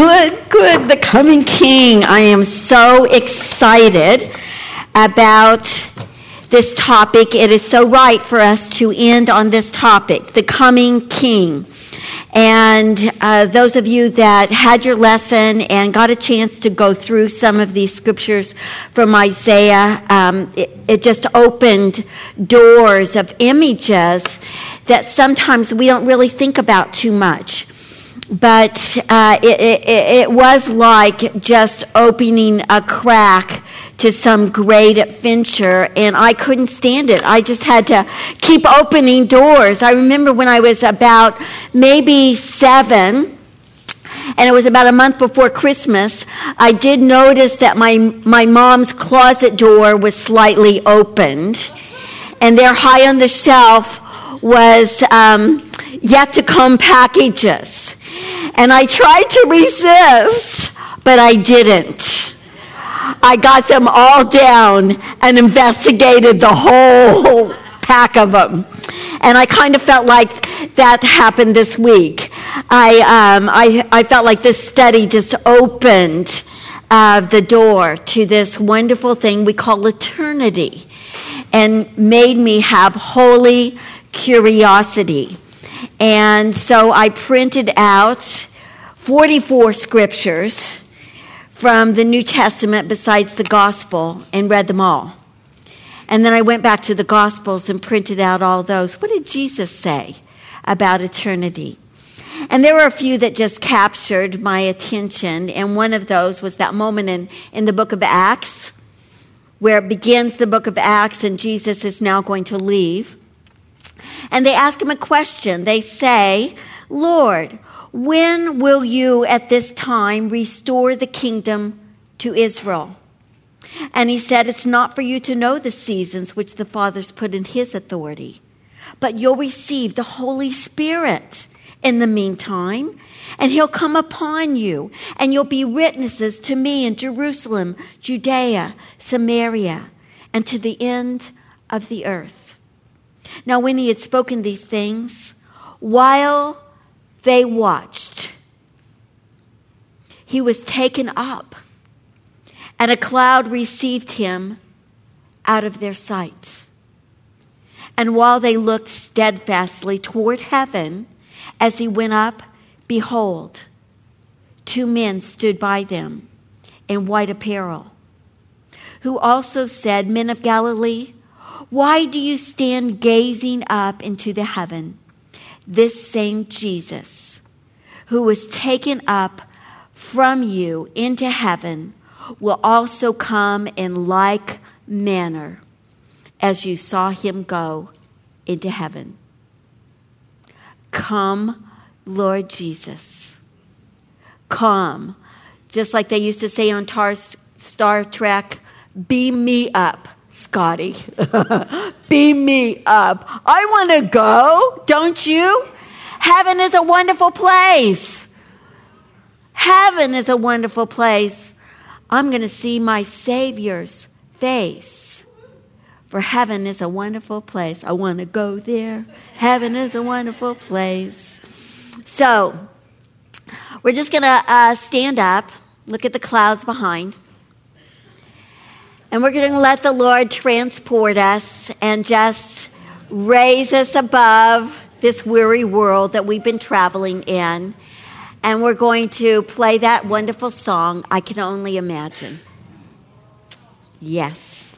good, good. The coming king. I am so excited about this topic. It is so right for us to end on this topic the coming king. And uh, those of you that had your lesson and got a chance to go through some of these scriptures from Isaiah, um, it, it just opened doors of images that sometimes we don't really think about too much but uh, it, it, it, was like just opening a crack to some great adventure, and I couldn't stand it. I just had to keep opening doors. I remember when I was about maybe seven. And it was about a month before Christmas. I did notice that my, my mom's closet door was slightly opened. And there, high on the shelf, was um, yet to come packages. And I tried to resist, but I didn't. I got them all down and investigated the whole pack of them. And I kind of felt like that happened this week. I, um, I, I felt like this study just opened uh, the door to this wonderful thing we call eternity and made me have holy curiosity. And so I printed out 44 scriptures from the New Testament besides the gospel and read them all. And then I went back to the gospels and printed out all those. What did Jesus say about eternity? And there were a few that just captured my attention. And one of those was that moment in, in the book of Acts where it begins the book of Acts and Jesus is now going to leave. And they ask him a question. They say, Lord, when will you at this time restore the kingdom to Israel? And he said, It's not for you to know the seasons which the Father's put in his authority, but you'll receive the Holy Spirit in the meantime, and he'll come upon you, and you'll be witnesses to me in Jerusalem, Judea, Samaria, and to the end of the earth. Now, when he had spoken these things, while they watched, he was taken up, and a cloud received him out of their sight. And while they looked steadfastly toward heaven as he went up, behold, two men stood by them in white apparel, who also said, Men of Galilee, why do you stand gazing up into the heaven? This same Jesus, who was taken up from you into heaven, will also come in like manner as you saw him go into heaven. Come, Lord Jesus. Come. Just like they used to say on Tar- Star Trek, beam me up. Scotty. Beam me up. I want to go, don't you? Heaven is a wonderful place. Heaven is a wonderful place. I'm going to see my Savior's face. For heaven is a wonderful place. I want to go there. Heaven is a wonderful place. So, we're just going to uh, stand up, look at the clouds behind. And we're going to let the Lord transport us and just raise us above this weary world that we've been traveling in. And we're going to play that wonderful song, I Can Only Imagine. Yes.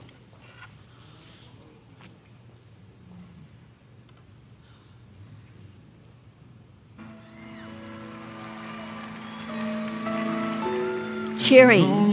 Cheering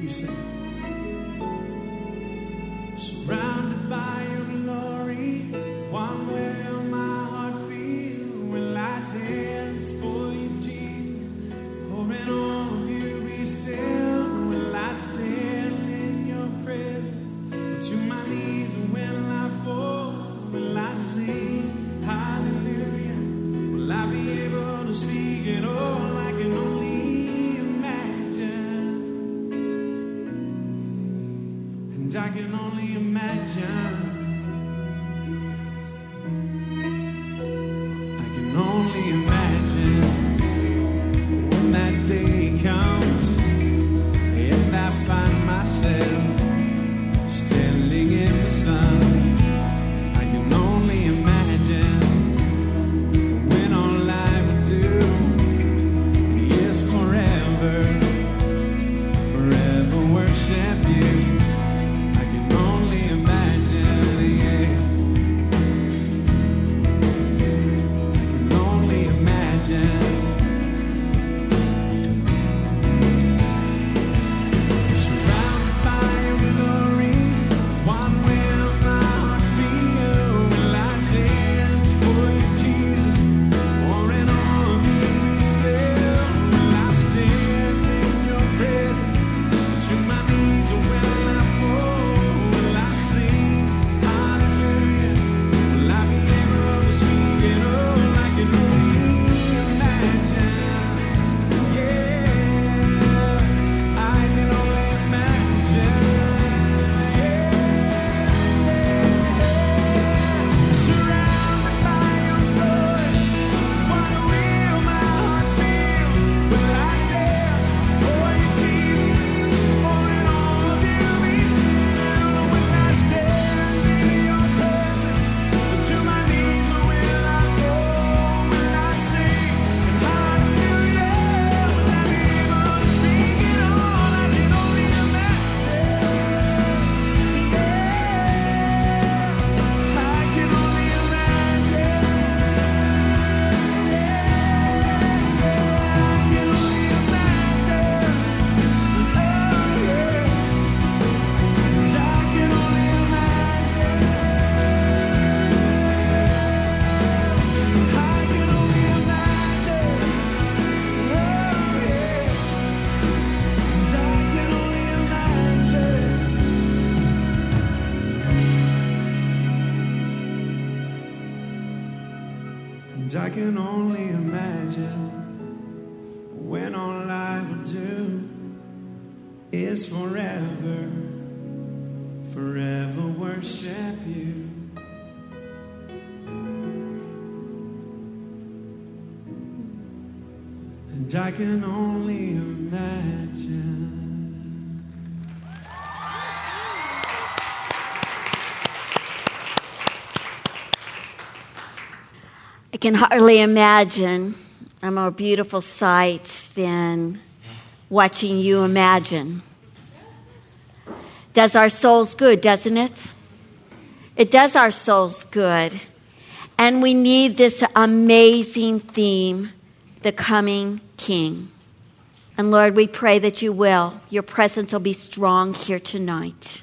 you sing. Surrounded by your glory, And I can only imagine when all I will do is forever, forever worship you. And I can only imagine. I can hardly imagine a more beautiful sight than watching you imagine. Does our souls good, doesn't it? It does our souls good. And we need this amazing theme, the coming King. And Lord, we pray that you will. Your presence will be strong here tonight.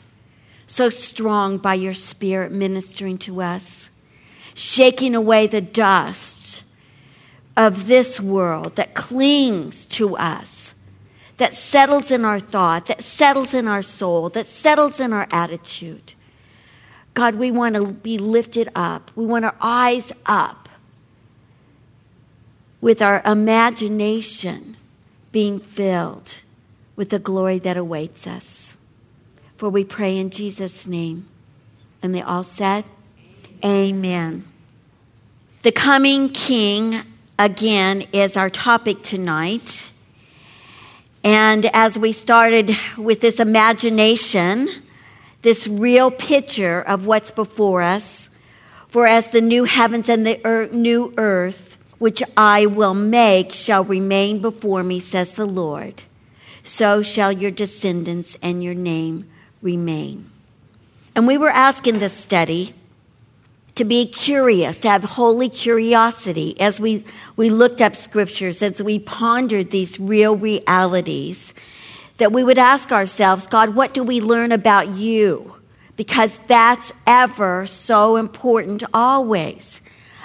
So strong by your Spirit ministering to us shaking away the dust of this world that clings to us, that settles in our thought, that settles in our soul, that settles in our attitude. God, we want to be lifted up. We want our eyes up with our imagination being filled with the glory that awaits us. For we pray in Jesus' name. And they all said, Amen. The coming king, again, is our topic tonight. And as we started with this imagination, this real picture of what's before us, for as the new heavens and the ear- new earth, which I will make, shall remain before me, says the Lord, so shall your descendants and your name remain. And we were asking this study to be curious, to have holy curiosity as we, we looked up scriptures, as we pondered these real realities, that we would ask ourselves, God, what do we learn about you? Because that's ever so important always.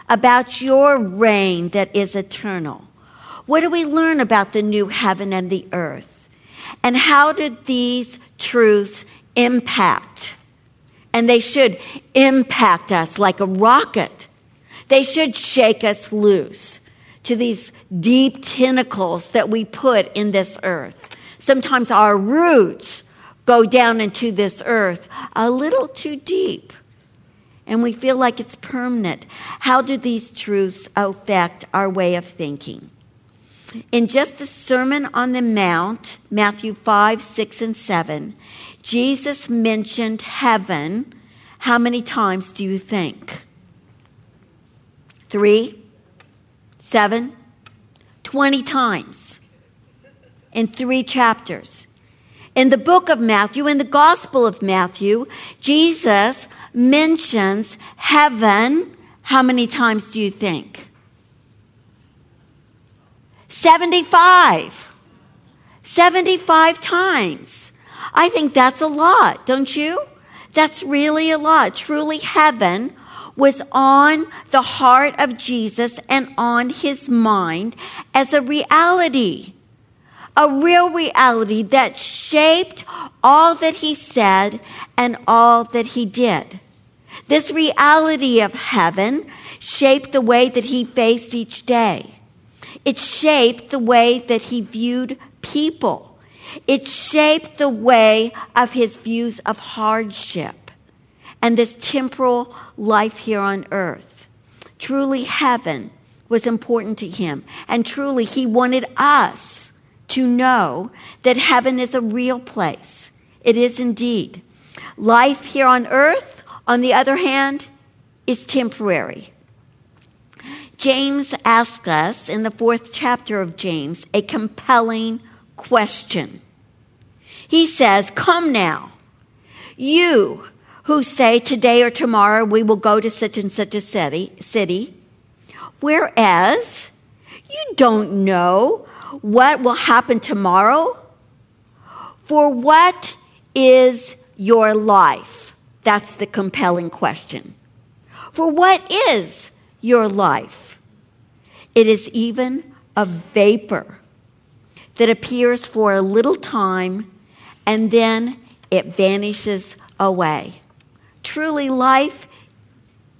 About your reign that is eternal. What do we learn about the new heaven and the earth? And how did these truths impact and they should impact us like a rocket. They should shake us loose to these deep tentacles that we put in this earth. Sometimes our roots go down into this earth a little too deep and we feel like it's permanent. How do these truths affect our way of thinking? In just the Sermon on the Mount, Matthew 5, 6, and 7, Jesus mentioned heaven. How many times do you think? Three? Seven? Twenty times in three chapters. In the book of Matthew, in the Gospel of Matthew, Jesus mentions heaven. How many times do you think? 75. 75 times. I think that's a lot, don't you? That's really a lot. Truly, heaven was on the heart of Jesus and on his mind as a reality. A real reality that shaped all that he said and all that he did. This reality of heaven shaped the way that he faced each day. It shaped the way that he viewed people. It shaped the way of his views of hardship and this temporal life here on earth. Truly, heaven was important to him. And truly, he wanted us to know that heaven is a real place. It is indeed. Life here on earth, on the other hand, is temporary. James asks us in the fourth chapter of James a compelling question. He says, Come now, you who say today or tomorrow we will go to such and such a city, city whereas you don't know what will happen tomorrow. For what is your life? That's the compelling question. For what is your life? It is even a vapor that appears for a little time and then it vanishes away. Truly, life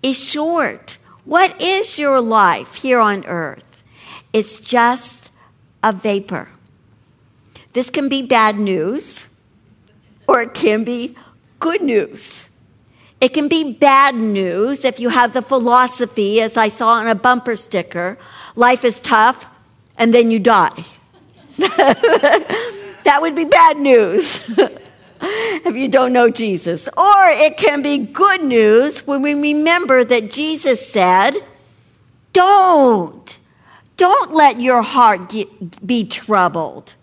is short. What is your life here on earth? It's just a vapor. This can be bad news or it can be good news. It can be bad news if you have the philosophy, as I saw on a bumper sticker life is tough and then you die. that would be bad news if you don't know Jesus. Or it can be good news when we remember that Jesus said, Don't, don't let your heart get, be troubled.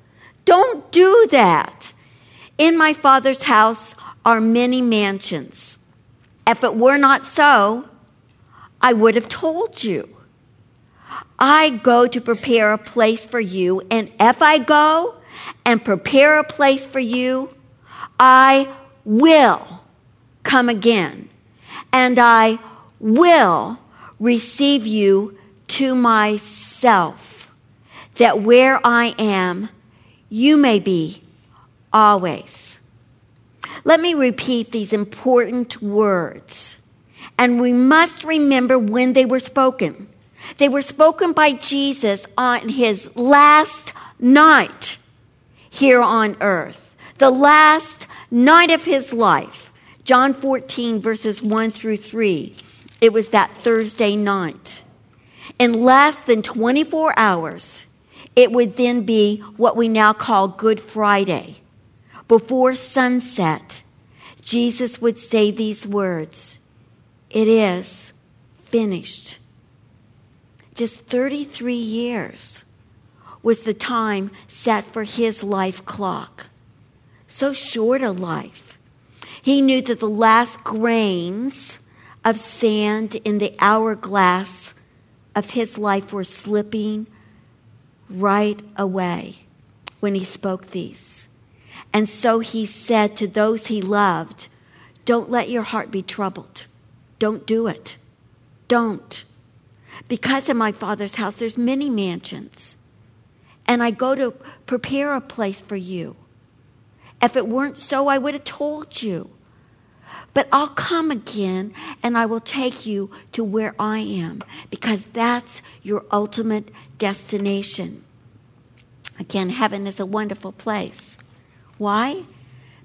Don't do that. In my Father's house are many mansions. If it were not so, I would have told you. I go to prepare a place for you, and if I go and prepare a place for you, I will come again, and I will receive you to myself, that where I am, you may be always. Let me repeat these important words, and we must remember when they were spoken. They were spoken by Jesus on his last night here on earth, the last night of his life. John 14, verses 1 through 3. It was that Thursday night. In less than 24 hours, it would then be what we now call Good Friday. Before sunset, Jesus would say these words It is finished. Just 33 years was the time set for his life clock. So short a life. He knew that the last grains of sand in the hourglass of his life were slipping right away when he spoke these. And so he said to those he loved, Don't let your heart be troubled. Don't do it. Don't. Because in my father's house there's many mansions. And I go to prepare a place for you. If it weren't so, I would have told you. But I'll come again and I will take you to where I am because that's your ultimate destination. Again, heaven is a wonderful place. Why?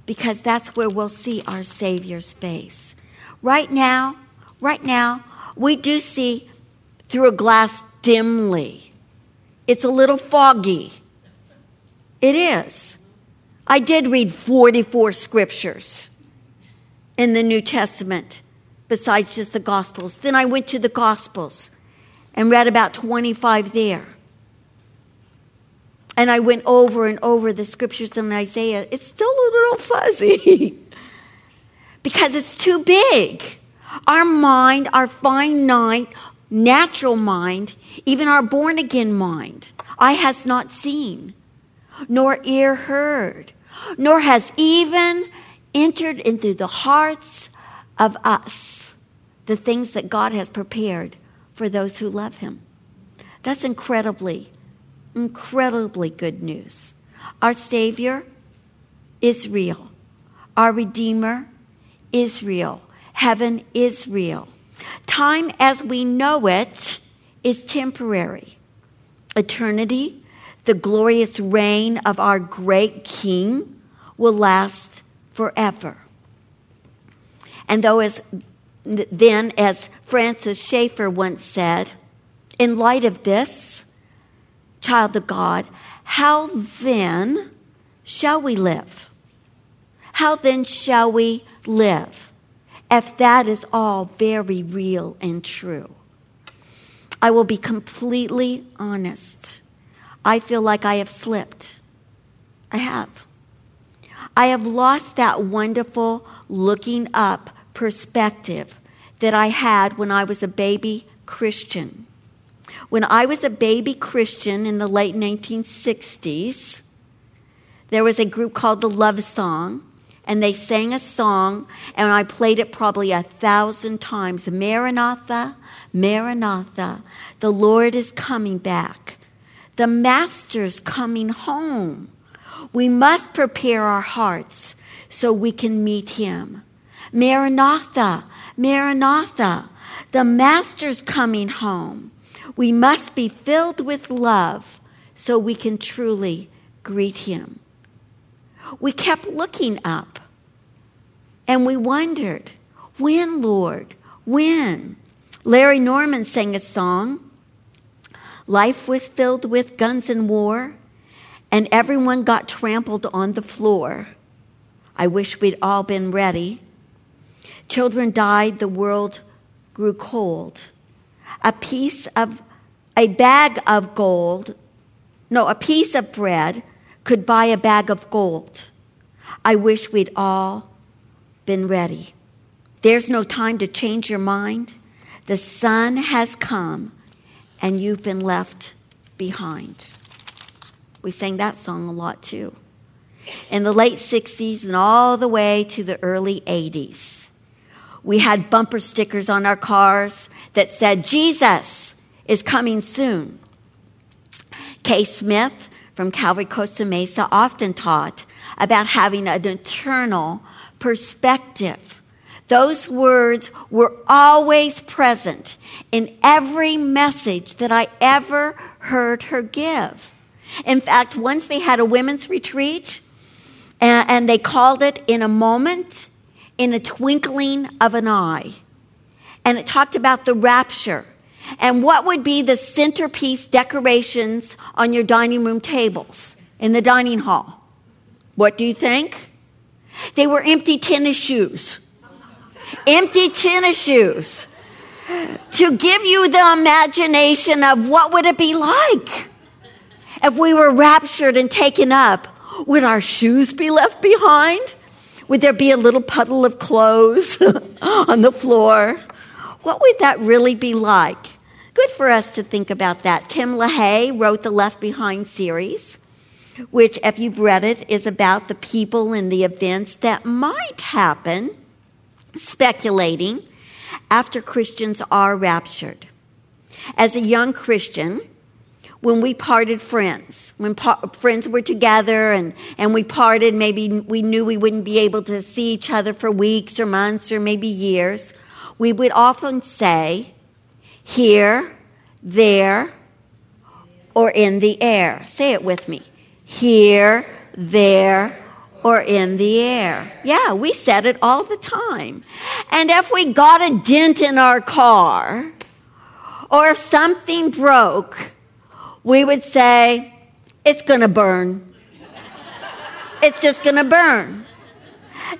because that's where we'll see our Savior's face. Right now, right now, we do see through a glass dimly. It's a little foggy. It is. I did read 44 scriptures in the New Testament besides just the Gospels. Then I went to the Gospels and read about 25 there. And I went over and over the scriptures in Isaiah. It's still a little fuzzy because it's too big. Our mind, our finite, natural mind, even our born again mind, eye has not seen, nor ear heard, nor has even entered into the hearts of us the things that God has prepared for those who love Him. That's incredibly, incredibly good news. Our Savior is real, our Redeemer is real, heaven is real. Time as we know it is temporary. Eternity, the glorious reign of our great King, will last forever. And though, as then, as Francis Schaeffer once said, in light of this, child of God, how then shall we live? How then shall we live if that is all very real and true? I will be completely honest. I feel like I have slipped. I have. I have lost that wonderful looking up perspective that I had when I was a baby Christian. When I was a baby Christian in the late 1960s, there was a group called the Love Song, and they sang a song, and I played it probably a thousand times Maranatha, Maranatha, the Lord is coming back. The Master's coming home. We must prepare our hearts so we can meet Him. Maranatha, Maranatha, the Master's coming home. We must be filled with love so we can truly greet Him. We kept looking up and we wondered, when, Lord? When? Larry Norman sang a song. Life was filled with guns and war, and everyone got trampled on the floor. I wish we'd all been ready. Children died, the world grew cold. A piece of, a bag of gold, no, a piece of bread could buy a bag of gold. I wish we'd all been ready. There's no time to change your mind. The sun has come and you've been left behind. We sang that song a lot too. In the late 60s and all the way to the early 80s, we had bumper stickers on our cars that said, Jesus is coming soon. Kay Smith from Calvary Costa Mesa often taught about having an eternal perspective. Those words were always present in every message that I ever heard her give. In fact, once they had a women's retreat, and, they called it In a Moment, in a Twinkling of an Eye. And it talked about the rapture and what would be the centerpiece decorations on your dining room tables in the dining hall. What do you think? They were empty tennis shoes. Empty tennis shoes. To give you the imagination of what would it be like if we were raptured and taken up. Would our shoes be left behind? Would there be a little puddle of clothes on the floor? What would that really be like? Good for us to think about that. Tim LaHaye wrote the Left Behind series which, if you've read it, is about the people and the events that might happen, speculating, after Christians are raptured. As a young Christian, when we parted friends, when par- friends were together and, and we parted, maybe we knew we wouldn't be able to see each other for weeks or months or maybe years, we would often say, here, there, or in the air. Say it with me here, there, or in the air. Yeah, we said it all the time. And if we got a dent in our car, or if something broke, we would say, it's to burn. It's just to burn.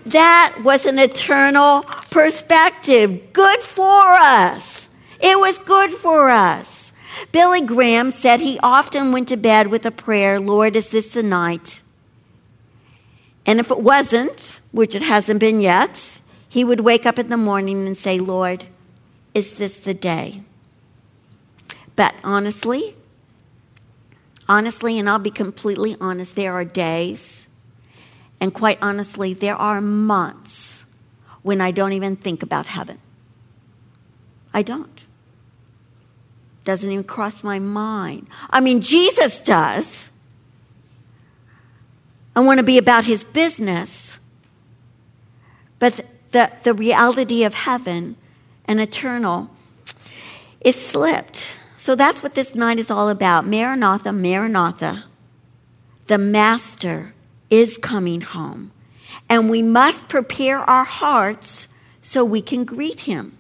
That was an eternal perspective. Good for us. It was good for us. Billy Graham said he often went to bed with a prayer, Lord, is this the night? And if it wasn't, which it hasn't been yet, he would wake up in the morning and say, Lord, is this the day? But honestly, honestly, and I'll be completely honest, there are days, and quite honestly, there are months when I don't even think about heaven. I don't. Doesn't even cross my mind. I mean, Jesus does. I want to be about his business. But the, the reality of heaven and eternal, it slipped. So that's what this night is all about. Maranatha, Maranatha. The Master is coming home. And we must prepare our hearts so we can greet him.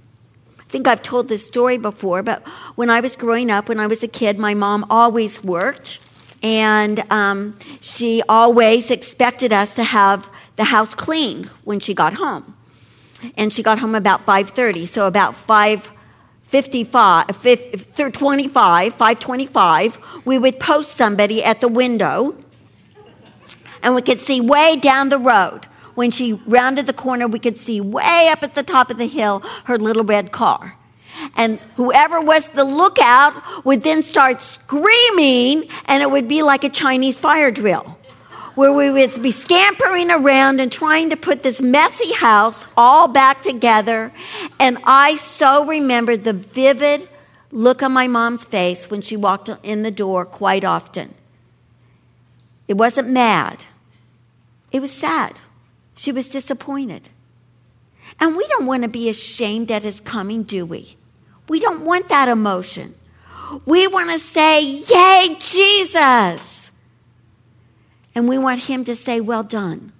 I think I've told this story before, but when I was growing up, when I was a kid, my mom always worked and um, she always expected us to have the house clean when she got home. And she got home about 5.30 so about 5.55 25 5.25 we would post somebody at the window and we could see way down the road when she rounded the corner we could see way up at the top of the hill her little red car and whoever was the lookout would then start screaming, and it would be like a Chinese fire drill, where we would be scampering around and trying to put this messy house all back together. And I so remember the vivid look on my mom's face when she walked in the door quite often. It wasn't mad, it was sad. She was disappointed. And we don't want to be ashamed at his coming, do we? We don't want that emotion. We want to say, Yay, Jesus! And we want him to say, Well done,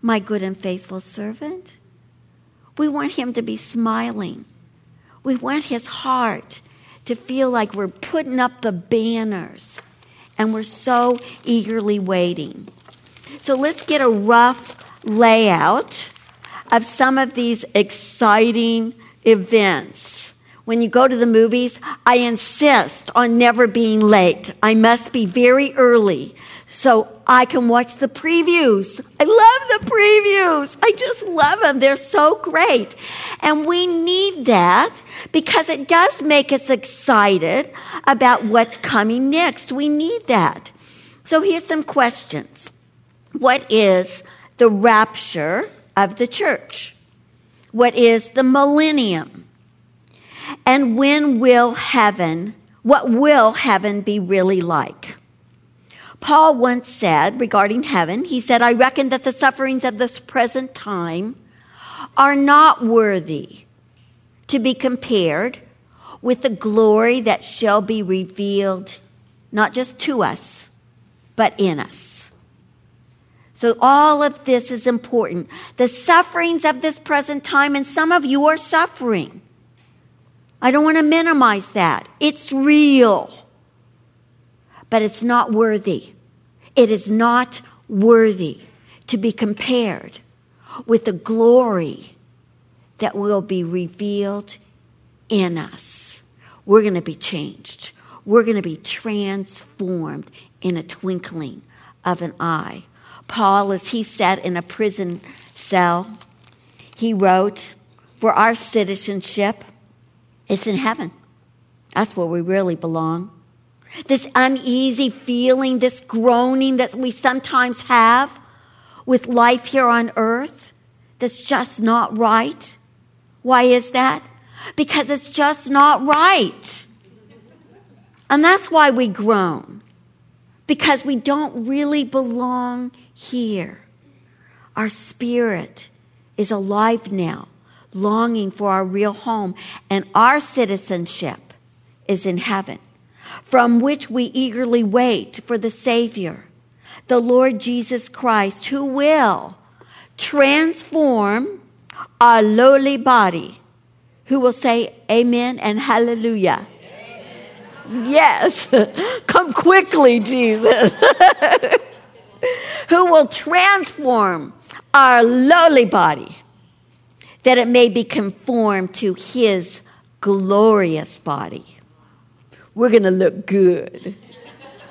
my good and faithful servant. We want him to be smiling. We want his heart to feel like we're putting up the banners and we're so eagerly waiting. So let's get a rough layout of some of these exciting events. When you go to the movies, I insist on never being late. I must be very early so I can watch the previews. I love the previews. I just love them. They're so great. And we need that because it does make us excited about what's coming next. We need that. So here's some questions. What is the rapture of the church? What is the millennium? And when will heaven, what will heaven be really like? Paul once said regarding heaven, he said, I reckon that the sufferings of this present time are not worthy to be compared with the glory that shall be revealed not just to us, but in us. So all of this is important. The sufferings of this present time, and some of you are suffering. I don't want to minimize that. It's real. But it's not worthy. It is not worthy to be compared with the glory that will be revealed in us. We're going to be changed. We're going to be transformed in a twinkling of an eye. Paul, as he sat in a prison cell, he wrote, For our citizenship, it's in heaven. That's where we really belong. This uneasy feeling, this groaning that we sometimes have with life here on earth that's just not right. Why is that? Because it's just not right. And that's why we groan. Because we don't really belong here. Our spirit is alive now, longing for our real home, and our citizenship is in heaven, from which we eagerly wait for the Savior, the Lord Jesus Christ, who will transform our lowly body. Who will say amen and hallelujah? Yes. Come quickly, Jesus. who will transform our lowly body that it may be conformed to his glorious body. We're going to look good.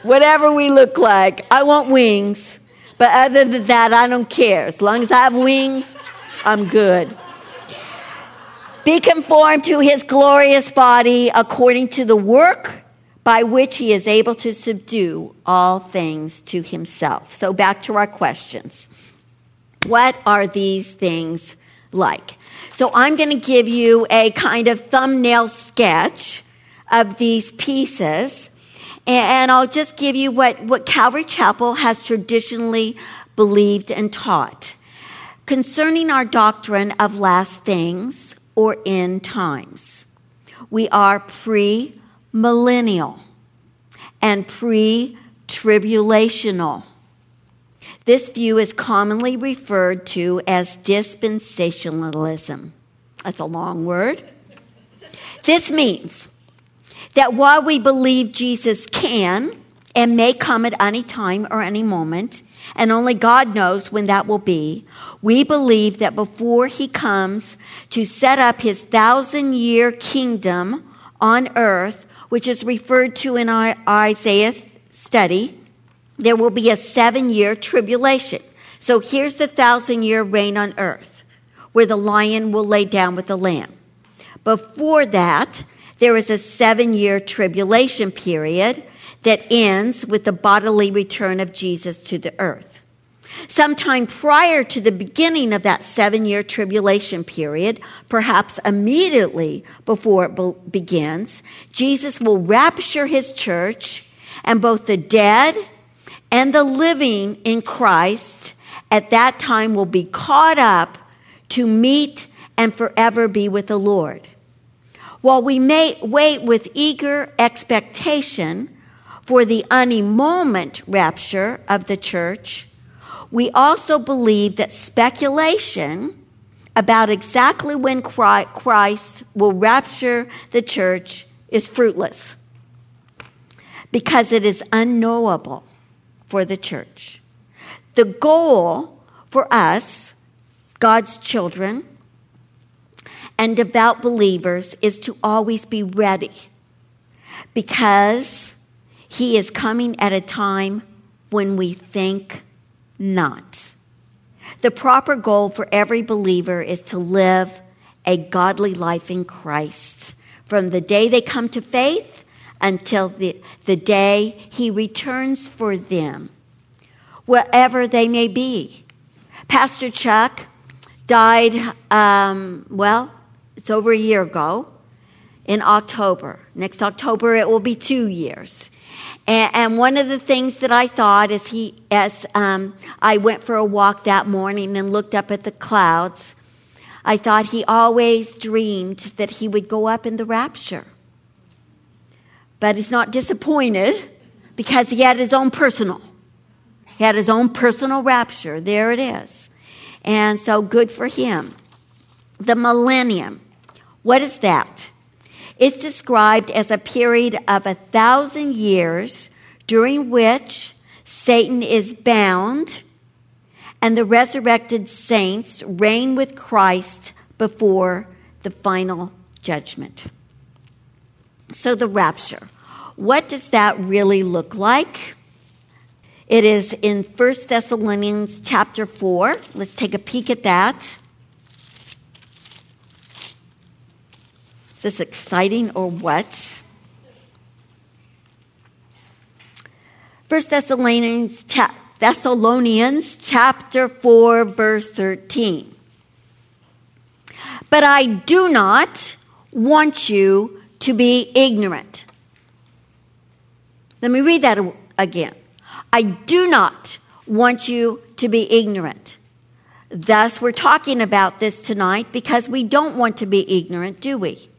Whatever we look like, I want wings. But other than that, I don't care. As long as I have wings, I'm good. Be conformed to his glorious body according to the work by which he is able to subdue all things to himself. So, back to our questions. What are these things like? So, I'm going to give you a kind of thumbnail sketch of these pieces, and I'll just give you what, what Calvary Chapel has traditionally believed and taught concerning our doctrine of last things or end times. We are pre millennial and pre tribulational. This view is commonly referred to as dispensationalism. That's a long word. This means that while we believe Jesus can and may come at any time or any moment, and only God knows when that will be, we believe that before he comes to set up his thousand year kingdom on earth, which is referred to in our Isaiah study, there will be a seven year tribulation. So here's the thousand year reign on earth, where the lion will lay down with the lamb. Before that, there is a seven year tribulation period that ends with the bodily return of Jesus to the earth. Sometime prior to the beginning of that seven year tribulation period, perhaps immediately before it be- begins, Jesus will rapture his church, and both the dead and the living in Christ at that time will be caught up to meet and forever be with the Lord. While we may wait with eager expectation for the any moment rapture of the church, we also believe that speculation about exactly when Christ will rapture the church is fruitless because it is unknowable for the church. The goal for us, God's children, and devout believers is to always be ready because He is coming at a time when we think not. The proper goal for every believer is to live a godly life in Christ from the day they come to faith until the, the day He returns for them, wherever they may be. Pastor Chuck died, um, well, it's over a year ago in October. Next October, it will be two years. And, and one of the things that I thought as he, as um, I went for a walk that morning and looked up at the clouds, I thought he always dreamed that he would go up in the rapture. But he's not disappointed because he had his own personal. He had his own personal rapture. There it is. And so good for him. The millennium. What is that? It's described as a period of a thousand years during which Satan is bound and the resurrected saints reign with Christ before the final judgment. So, the rapture. What does that really look like? It is in 1 Thessalonians chapter 4. Let's take a peek at that. This exciting or what? 1 Thessalonians, cha- Thessalonians chapter 4, verse 13. But I do not want you to be ignorant. Let me read that again. I do not want you to be ignorant. Thus, we're talking about this tonight because we don't want to be ignorant, do we?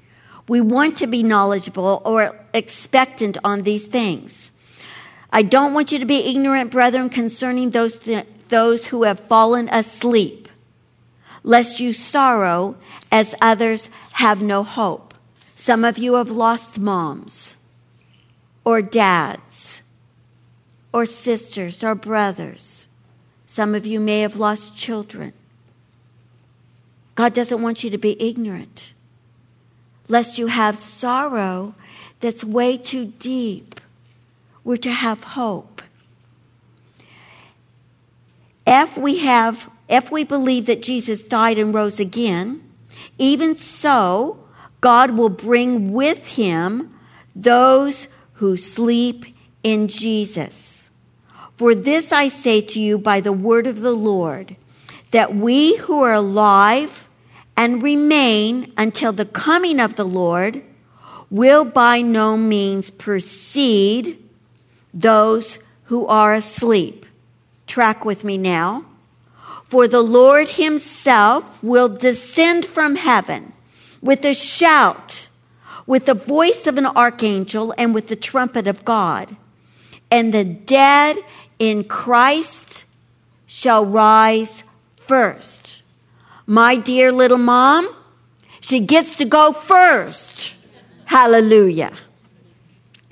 We want to be knowledgeable or expectant on these things. I don't want you to be ignorant, brethren, concerning those, th- those who have fallen asleep, lest you sorrow as others have no hope. Some of you have lost moms or dads or sisters or brothers. Some of you may have lost children. God doesn't want you to be ignorant, lest you have sorrow that's way too deep. We're to have hope. If we have, if we believe that Jesus died and rose again, even so, God will bring with him those who sleep in Jesus. For this I say to you by the word of the Lord, that we who are alive and remain until the coming of the Lord will by no means precede those who are asleep. Track with me now. For the Lord himself will descend from heaven with a shout, with the voice of an archangel, and with the trumpet of God. And the dead in Christ shall rise first. My dear little mom, she gets to go first. Hallelujah.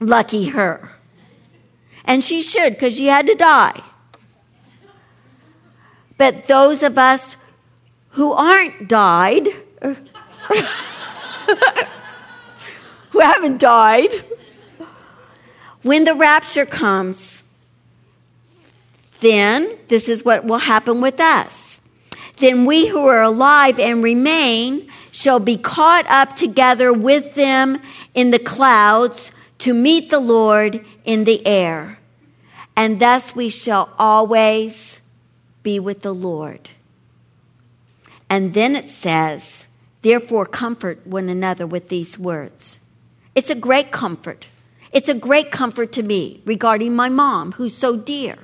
Lucky her. And she should, because she had to die. But those of us who aren't died, who haven't died, when the rapture comes, then this is what will happen with us. Then we who are alive and remain shall be caught up together with them in the clouds to meet the Lord in the air. And thus we shall always be with the Lord. And then it says, Therefore, comfort one another with these words. It's a great comfort. It's a great comfort to me regarding my mom, who's so dear.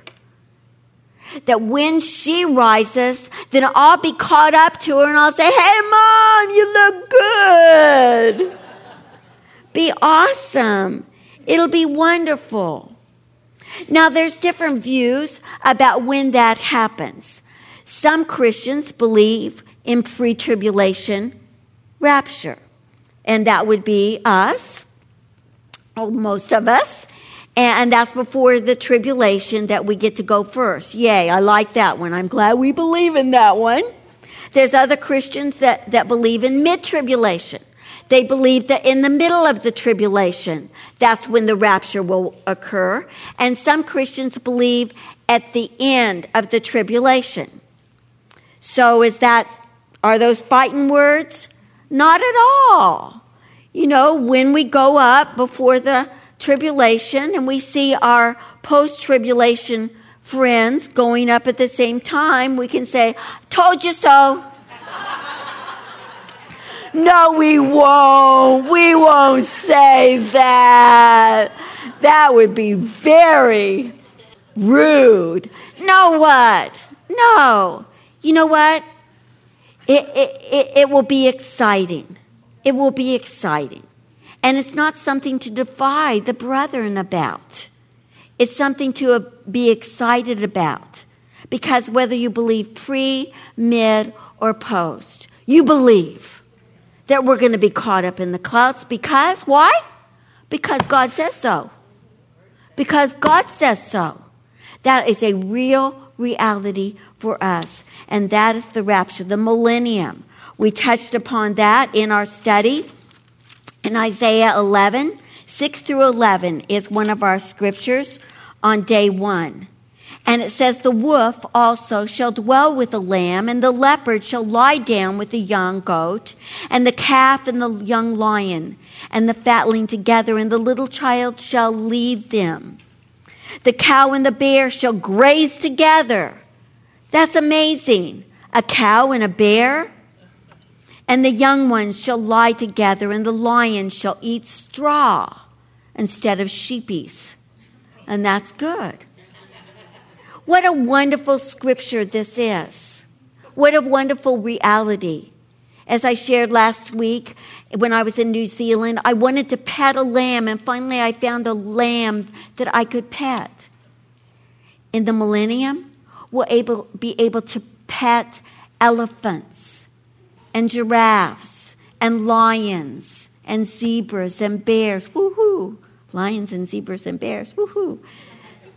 That when she rises, then I'll be caught up to her and I'll say, Hey, mom, you look good. be awesome. It'll be wonderful. Now, there's different views about when that happens. Some Christians believe in pre tribulation rapture, and that would be us, or most of us. And that's before the tribulation that we get to go first. Yay, I like that one. I'm glad we believe in that one. There's other Christians that, that believe in mid tribulation. They believe that in the middle of the tribulation, that's when the rapture will occur. And some Christians believe at the end of the tribulation. So is that, are those fighting words? Not at all. You know, when we go up before the tribulation and we see our post tribulation friends going up at the same time, we can say, Told you so. no, we won't. We won't say that. That would be very rude. No, what? No. You know what? It, it, it, it will be exciting. It will be exciting. And it's not something to defy the brethren about. It's something to be excited about. Because whether you believe pre, mid, or post, you believe that we're going to be caught up in the clouds. Because, why? Because God says so. Because God says so. That is a real reality for us. And that is the rapture, the millennium. We touched upon that in our study. In Isaiah 11, 6 through 11 is one of our scriptures on day one. And it says, The wolf also shall dwell with the lamb, and the leopard shall lie down with the young goat, and the calf and the young lion, and the fatling together, and the little child shall lead them. The cow and the bear shall graze together. That's amazing. A cow and a bear. And the young ones shall lie together, and the lion shall eat straw instead of sheepies. And that's good. What a wonderful scripture this is. What a wonderful reality. As I shared last week when I was in New Zealand, I wanted to pet a lamb, and finally I found a lamb that I could pet. in the millennium we'll able, be able to pet elephants and giraffes and lions and zebras and bears. Woohoo! Lions and zebras and bears. Woohoo!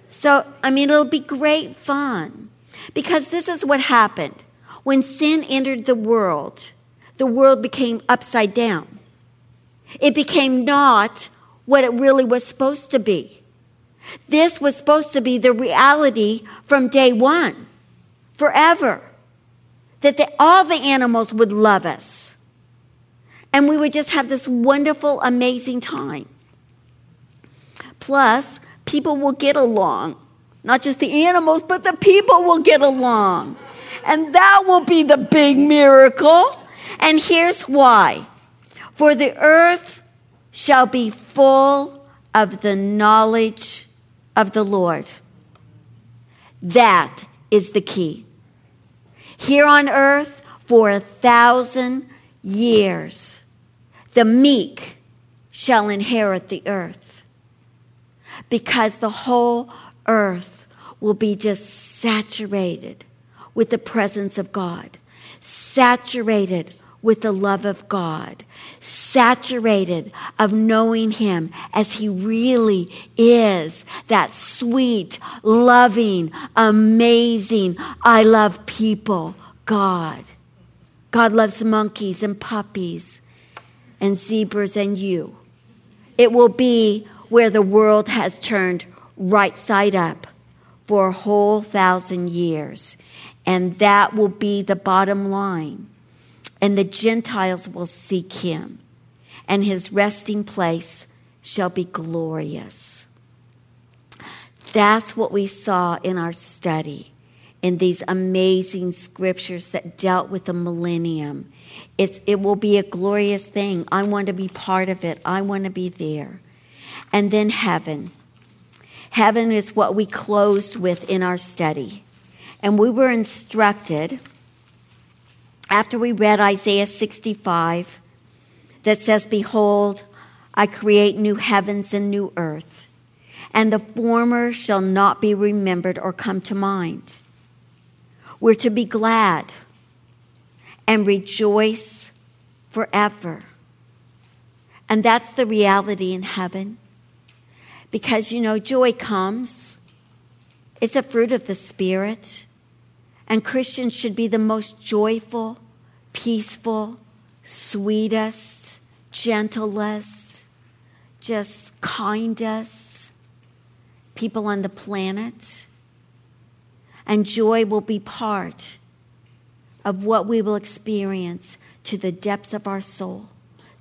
So, I mean, it'll be great fun because this is what happened. When sin entered the world, the world became upside down. It became not what it really was supposed to be. This was supposed to be the reality from day one, forever. That the, all the animals would love us. And we would just have this wonderful, amazing time. Plus, people will get along. Not just the animals, but the people will get along. And that will be the big miracle. And here's why. For the earth shall be full of the knowledge of the Lord. That is the key. Here on earth, for a thousand years, the meek shall inherit the earth because the whole earth will be just saturated with the presence of God, saturated with the love of God, saturated of knowing Him as He really is that sweet, loving, amazing, I love people God. God loves monkeys and puppies and zebras and you. It will be where the world has turned right side up for a whole thousand years. And that will be the bottom line. And the Gentiles will seek him, and his resting place shall be glorious. That's what we saw in our study in these amazing scriptures that dealt with the millennium. It's, it will be a glorious thing. I want to be part of it, I want to be there. And then heaven. Heaven is what we closed with in our study. And we were instructed, after we read Isaiah 65, that says, Behold, I create new heavens and new earth, and the former shall not be remembered or come to mind. We're to be glad and rejoice forever. And that's the reality in heaven. Because, you know, joy comes, it's a fruit of the Spirit. And Christians should be the most joyful, peaceful, sweetest, gentlest, just kindest people on the planet. And joy will be part of what we will experience to the depths of our soul.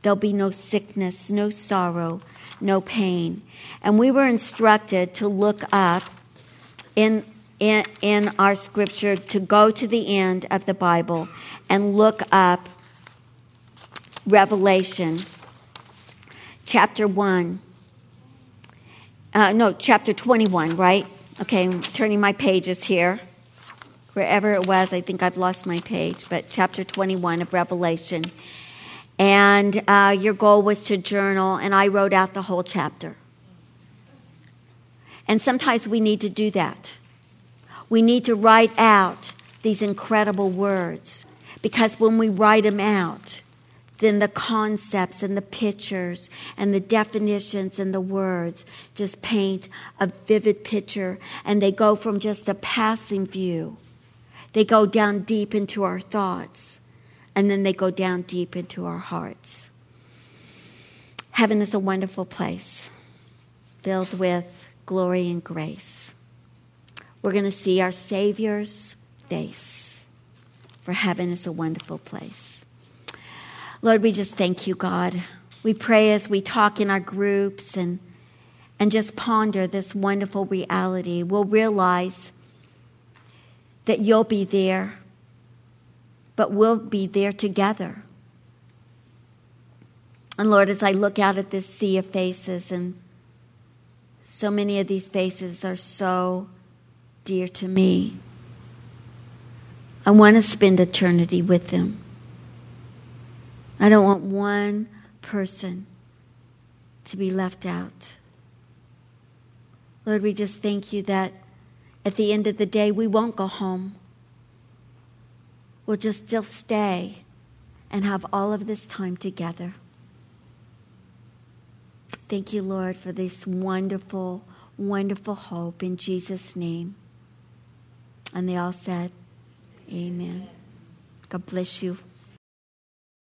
There'll be no sickness, no sorrow, no pain. And we were instructed to look up in in, in our scripture to go to the end of the Bible and look up Revelation chapter 1. Uh, no, chapter 21, right? Okay, I'm turning my pages here. Wherever it was, I think I've lost my page, but chapter 21 of Revelation. And uh, your goal was to journal, and I wrote out the whole chapter. And sometimes we need to do that. We need to write out these incredible words because when we write them out, then the concepts and the pictures and the definitions and the words just paint a vivid picture and they go from just a passing view. They go down deep into our thoughts and then they go down deep into our hearts. Heaven is a wonderful place filled with glory and grace. We're going to see our Savior's face, for heaven is a wonderful place. Lord, we just thank you, God. We pray as we talk in our groups and, and just ponder this wonderful reality, we'll realize that you'll be there, but we'll be there together. And Lord, as I look out at this sea of faces, and so many of these faces are so dear to me. I want to spend eternity with them. I don't want one person to be left out. Lord, we just thank you that at the end of the day, we won't go home. We'll just still stay and have all of this time together. Thank you, Lord, for this wonderful, wonderful hope in Jesus' name. And they all said, Amen. God bless you.